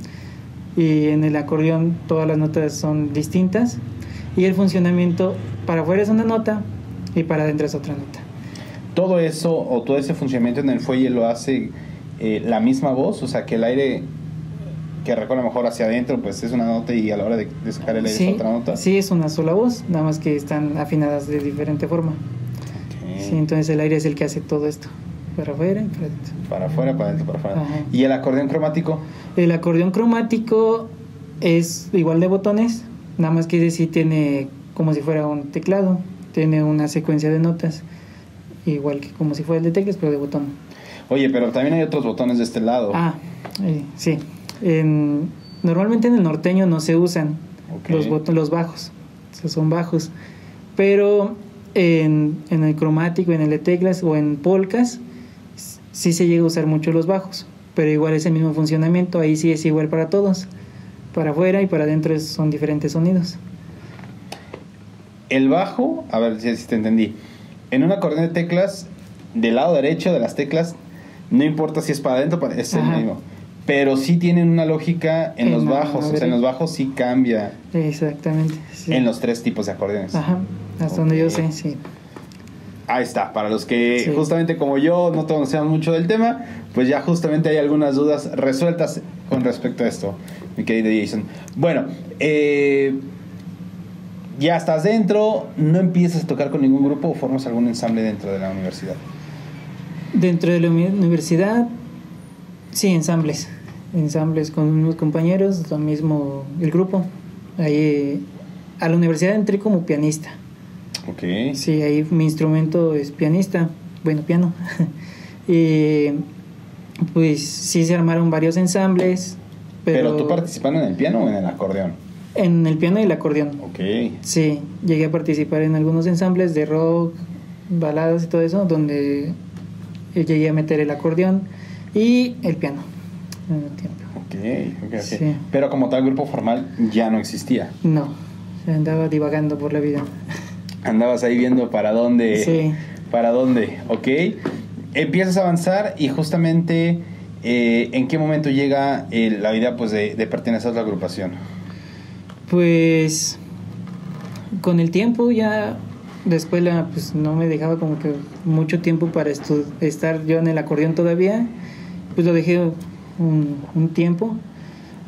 Y en el acordeón todas las notas son distintas. Y el funcionamiento para afuera es una nota y para adentro es otra nota. todo eso o todo ese funcionamiento en el fuelle lo hace eh, la misma voz, o sea que el aire que recorre mejor hacia adentro, pues es una nota y a la hora de, de sacar el aire Sí, es otra nota. sí, es una sola voz, nada más que están afinadas de diferente forma. Sí, entonces el aire es el que hace todo esto, para afuera para adentro. Para afuera, para adentro, para afuera. Ajá. ¿Y el acordeón cromático? El acordeón cromático es igual de botones, nada más que ese sí tiene como si fuera un teclado, tiene una secuencia de notas, igual que como si fuera el de teclas, pero de botón. Oye, pero también hay otros botones de este lado. Ah, eh, sí. En- normalmente en el norteño no se usan Ok. los, los bajos, o sea, son bajos, pero en, en el cromático, en el de teclas o en polcas, sí se llega a usar mucho los bajos, pero igual es el mismo funcionamiento, ahí sí es igual para todos. Para afuera y para adentro son diferentes sonidos. El bajo, a ver si te entendí. En un acordeón de teclas, del lado derecho de las teclas, no importa si es para adentro, es el mismo. Pero sí tienen una lógica en En los bajos. O sea, en los bajos sí cambia Exactamente. sí. en los tres tipos de acordeones. Ajá, hasta donde yo sé, sí. Ahí está, para los que Sí. justamente como yo no conocemos mucho del tema, pues ya justamente hay algunas dudas resueltas con respecto a esto, mi querido Jason. Bueno, eh, ya estás dentro, no empiezas a tocar con ningún grupo o formas algún ensamble dentro de la universidad. Dentro de la uni- universidad, sí, ensambles. Ensambles con unos compañeros, lo mismo el grupo. Ahí, a la universidad entré como pianista. Ok. Sí, ahí mi instrumento es pianista, bueno, piano. y pues sí se armaron varios ensambles, Pero, pero, tú participando en el piano o en el acordeón. en el piano y el acordeón. Ok. Sí, llegué a participar en algunos ensambles de rock, baladas y todo eso, donde llegué a meter el acordeón y el piano tiempo. Ok, ok, ok. Sí. Pero como tal grupo formal ya no existía. No, andaba divagando por la vida. Andabas ahí viendo para dónde. Sí. Para dónde, ok. Empiezas a avanzar y justamente eh, en qué momento llega eh, la idea pues, de, de pertenecer a la agrupación. Pues con el tiempo ya la escuela pues no me dejaba como que mucho tiempo para estar yo en el acordeón todavía, pues lo dejé un, un tiempo,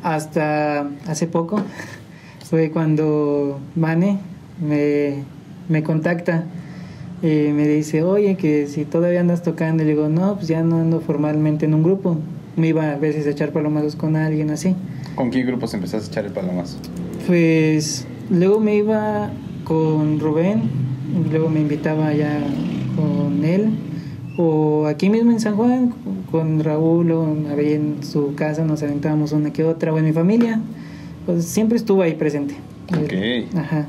hasta hace poco, fue cuando Mane me, me contacta y me dice, oye, que si todavía andas tocando, y le digo, no, pues ya no ando formalmente en un grupo, me iba a veces a echar palomazos con alguien así. ¿Con qué grupos empezaste a echar el palomazo? Pues luego me iba con Rubén, luego me invitaba ya con él, o aquí mismo en San Juan, con Raúl, o ahí en su casa nos aventábamos una que otra, o en mi familia, pues siempre estuvo ahí presente. Ok. Ajá.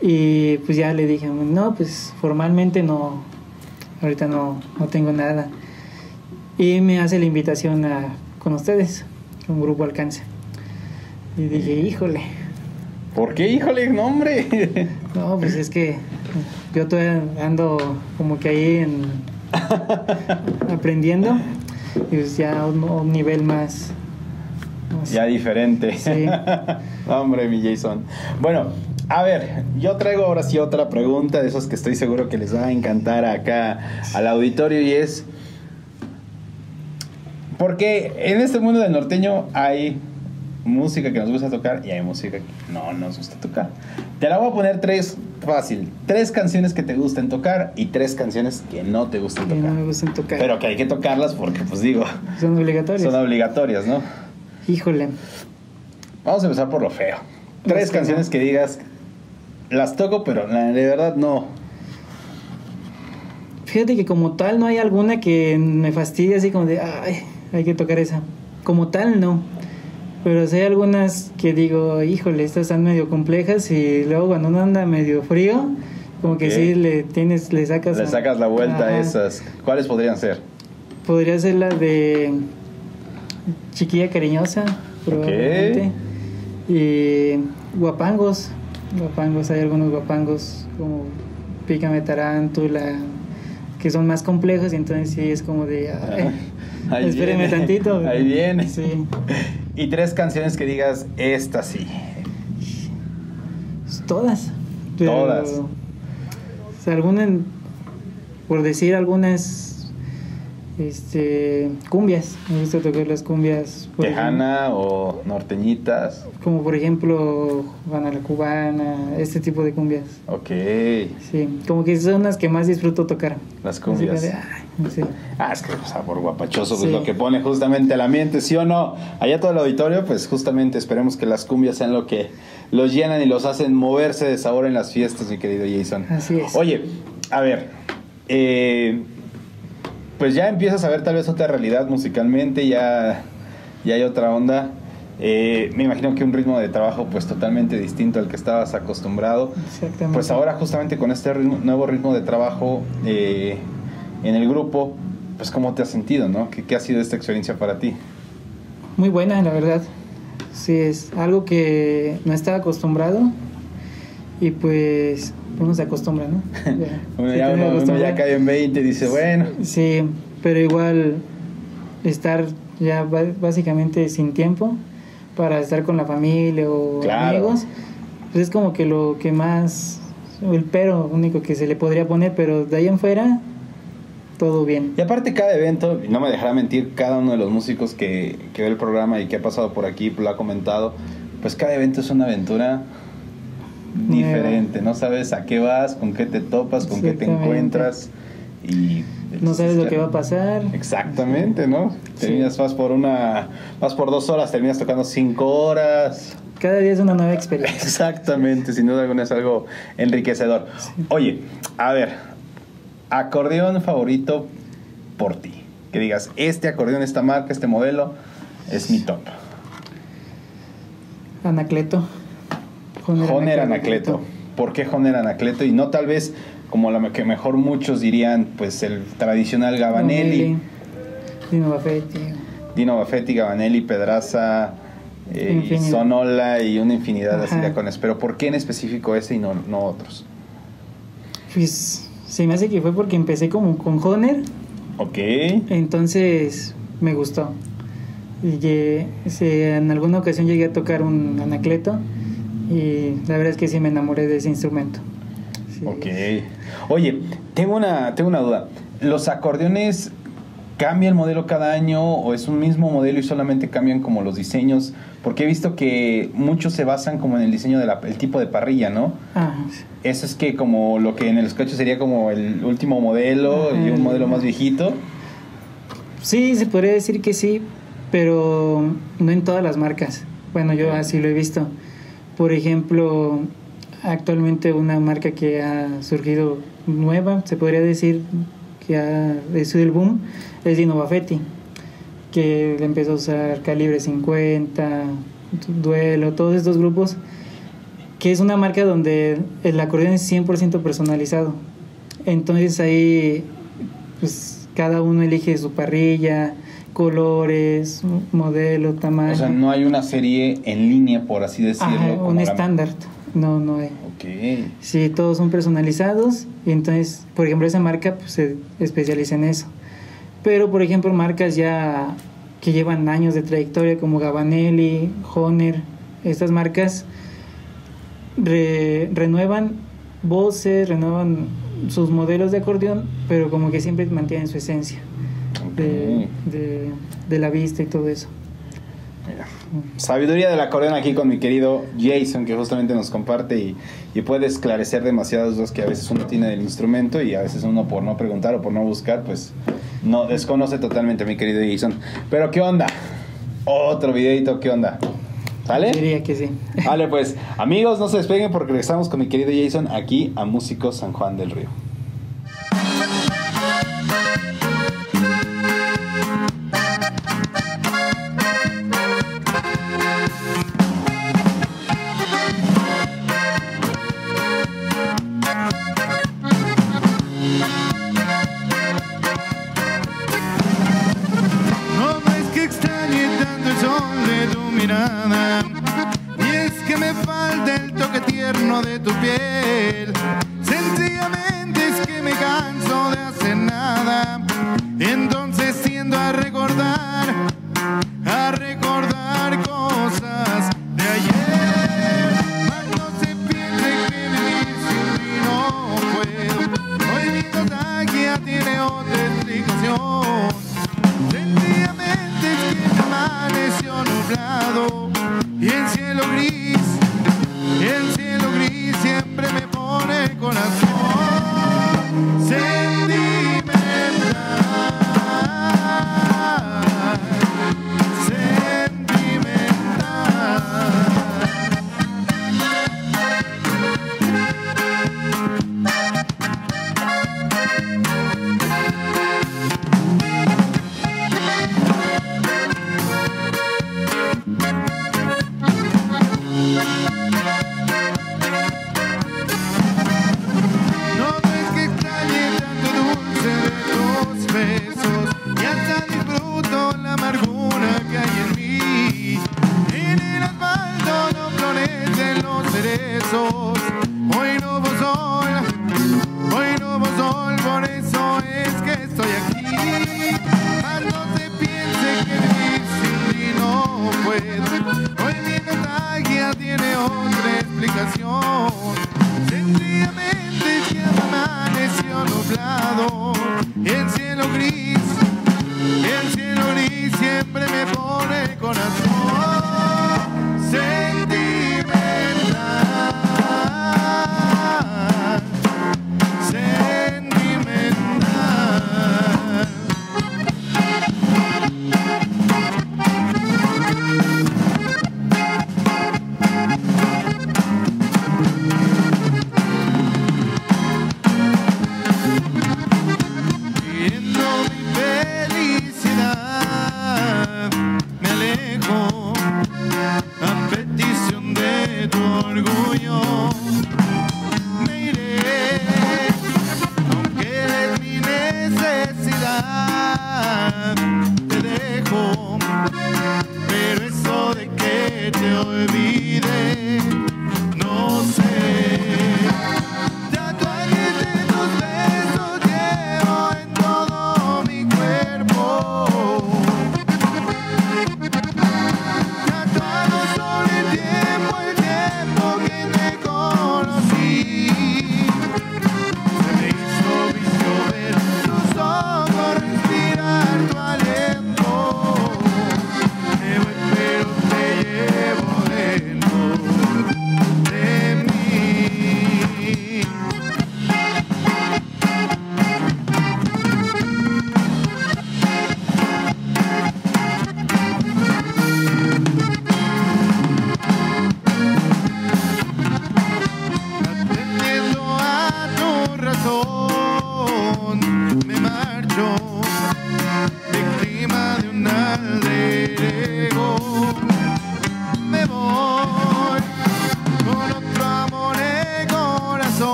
Y pues ya le dije, no, pues formalmente no, ahorita no, no tengo nada. Y me hace la invitación a, con ustedes, con Grupo Alcance. Y dije, híjole, ¿Por qué? Híjole, no, hombre. no, pues es que yo todavía ando como que ahí en, aprendiendo y pues ya a un, a un nivel más... más- Ya diferente. Sí. Hombre, mi Jason. Bueno, a ver, yo traigo ahora sí otra pregunta de esos que estoy seguro que les va a encantar acá al auditorio y es. Porque en este mundo del norteño hay música que nos gusta tocar y hay música que no nos gusta tocar. Te la voy a poner tres, fácil. Tres canciones que te gusten tocar y tres canciones que no te gusten que no me tocar. gustan tocar. Pero que hay que tocarlas porque, pues digo, Son obligatorios. son obligatorias, ¿no? Híjole. Vamos a empezar por lo feo. Tres canciones que digas, las toco, pero la- de verdad no. Fíjate que como tal no hay alguna que me fastidie así como de, ay, hay que tocar esa. Como tal no. Pero sí hay algunas que digo, híjole, estas están medio complejas y luego cuando uno anda medio frío, como que sí le tienes, le sacas... Le a- sacas la vuelta a esas. ¿Cuáles podrían ser? Podría ser la de Chiquilla Cariñosa, probablemente. Y Guapangos. Guapangos, hay algunos guapangos como Pícame Tarántula, que son más complejos y entonces sí es como de... ay, Ahí espéreme tantito. Ahí viene. Sí. Y tres canciones que digas, esta sí. Pues, Todas. Pero, Todas. o sea, algunas, por decir algunas, este, cumbias. Me gusta tocar las cumbias. Tejana o norteñitas. Como por ejemplo, Juana la Cubana, este tipo de cumbias. Ok. Sí, como que son las que más disfruto tocar. Las cumbias. de, ay, sí. Ah, es que por guapachoso, pues Sí. lo que pone justamente el ambiente, ¿sí o no? Allá todo el auditorio, pues justamente esperemos que las cumbias sean lo que los llenan y los hacen moverse de sabor en las fiestas, mi querido Jason. Así es. Oye, a ver, eh, pues ya empiezas a ver tal vez otra realidad musicalmente, ya, ya hay otra onda. Eh, me imagino que un ritmo de trabajo pues totalmente distinto al que estabas acostumbrado. Exactamente. Pues ahora justamente con este ritmo- nuevo ritmo de trabajo eh, en el grupo, pues cómo te has sentido, ¿no? ¿Qué, qué ha sido esta experiencia para ti? Muy buena, la verdad. Sí, es algo que no estaba acostumbrado y pues uno se acostumbra, ¿no? Ya, Uno ya, uno- uno ya cae en 20 y dice, bueno, Sí, pero igual estar ya básicamente sin tiempo para estar con la familia o Claro. amigos, pues es como que lo que más, el pero único que se le podría poner, pero de ahí en fuera, todo bien. Y aparte cada evento, y no me dejará mentir, cada uno de los músicos que, que ve el programa y que ha pasado por aquí lo ha comentado, pues cada evento es una aventura. Diferente, no sabes a qué vas, con qué te topas, con qué te encuentras y No sabes lo que va a pasar. Exactamente, ¿no? Sí. Terminas, vas por una, vas por dos horas, terminas tocando cinco horas. Cada día es una nueva experiencia. Exactamente, sin duda alguna es algo enriquecedor. Oye, a ver, acordeón favorito por ti. Que digas, este acordeón, esta marca, este modelo es mi top. Anacleto. Joner Anacleto. ¿Por qué Joner Anacleto? Y no tal vez como lo que mejor muchos dirían, pues el tradicional Gabanelli, Dino Buffetti. Dino Baffetti, Gabanelli, Pedraza, eh, y. Sonola y una infinidad así de Ajá. acordeones. Pero ¿por qué en específico ese y no, no otros? Pues se me hace que fue porque empecé como con Joner, Ok. entonces me gustó. Y en alguna ocasión llegué a tocar un anacleto y la verdad es que sí me enamoré de ese instrumento. Ok. Oye, tengo una, tengo una duda. ¿Los acordeones cambia el modelo cada año o es un mismo modelo y solamente cambian como los diseños? Porque he visto que muchos se basan como en el diseño del tipo de parrilla, ¿no? Ajá. Eso es que como lo que en el coches sería como el último modelo y un modelo más viejito. Sí, se podría decir que sí, pero no en todas las marcas. Bueno, yo así lo he visto. Por ejemplo, actualmente una marca que ha surgido nueva, se podría decir que ha sido el boom, es Dinova Fetti, que empezó a usar calibre 50, duelo, todos estos grupos, que es una marca donde el acordeón es 100% personalizado. Entonces ahí, pues cada uno elige su parrilla, colores, modelo, tamaño. O sea, no hay una serie en línea, por así decirlo. un estándar. No, no hay. Ok. Sí, todos son personalizados y entonces, por ejemplo, esa marca pues, se especializa en eso. Pero, por ejemplo, marcas ya que llevan años de trayectoria como Gabanelli, Honer, estas marcas renuevan voces, renuevan sus modelos de acordeón, pero como que siempre mantienen su esencia de, de, la vista y todo eso. Sabiduría del acordeón aquí con mi querido Jason, que justamente nos comparte y, y, puede esclarecer demasiadas dudas que a veces uno tiene del instrumento y a veces uno por no preguntar o por no buscar, pues no desconoce totalmente mi querido Jason. Pero ¿qué onda? Otro videito, ¿qué onda? ¿Sale? Diría que sí. Vale, pues amigos, no se despeguen porque regresamos con mi querido Jason aquí a Músicos San Juan del Río.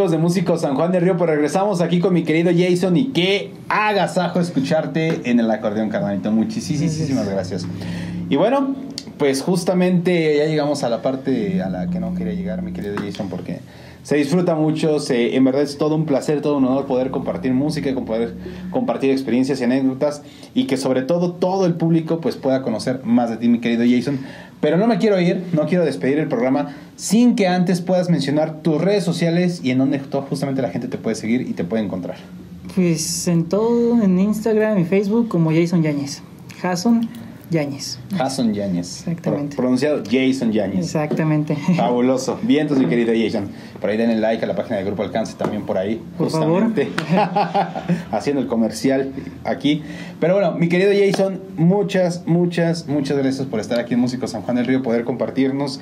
Amigos de Músicos San Juan del Río, pues regresamos aquí con mi querido Jason y qué agasajo escucharte en el acordeón, carnalito. Muchísimas gracias. Y bueno, pues justamente ya llegamos a la parte a la que no quería llegar, mi querido Jason, porque se disfruta mucho, se, en verdad es todo un placer, todo un honor poder compartir música, poder compartir experiencias y anécdotas y que sobre todo todo el público pues pueda conocer más de ti, mi querido Jason. Pero no me quiero ir, no quiero despedir el programa sin que antes puedas mencionar tus redes sociales y en donde justamente la gente te puede seguir y te puede encontrar. Pues en todo, en Instagram y Facebook como Jason Yáñez. Jason Yáñez. Jason Yáñez. Exactamente. pronunciado Jason Yáñez. Exactamente. Fabuloso. Bien, entonces, mi querido Jason. Por ahí denle like a la página del Grupo Alcance también por ahí. Por justamente. haciendo el comercial aquí. Pero bueno, mi querido Jason, muchas, muchas, muchas gracias por estar aquí en Músico San Juan del Río, poder compartirnos,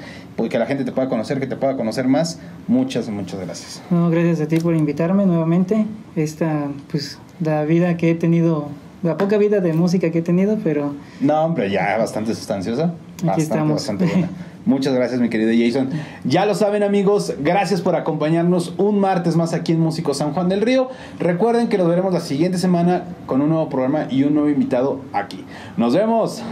que la gente te pueda conocer, que te pueda conocer más. Muchas, muchas gracias. No, gracias a ti por invitarme nuevamente. Esta, pues, la vida que he tenido la poca vida de música que he tenido, pero... No, hombre, ya bastante sustanciosa. Aquí estamos. bastante buena. Muchas gracias, mi querido Jason. Ya lo saben, amigos, gracias por acompañarnos un martes más aquí en Músico San Juan del Río. Recuerden que nos veremos la siguiente semana con un nuevo programa y un nuevo invitado aquí. Nos vemos.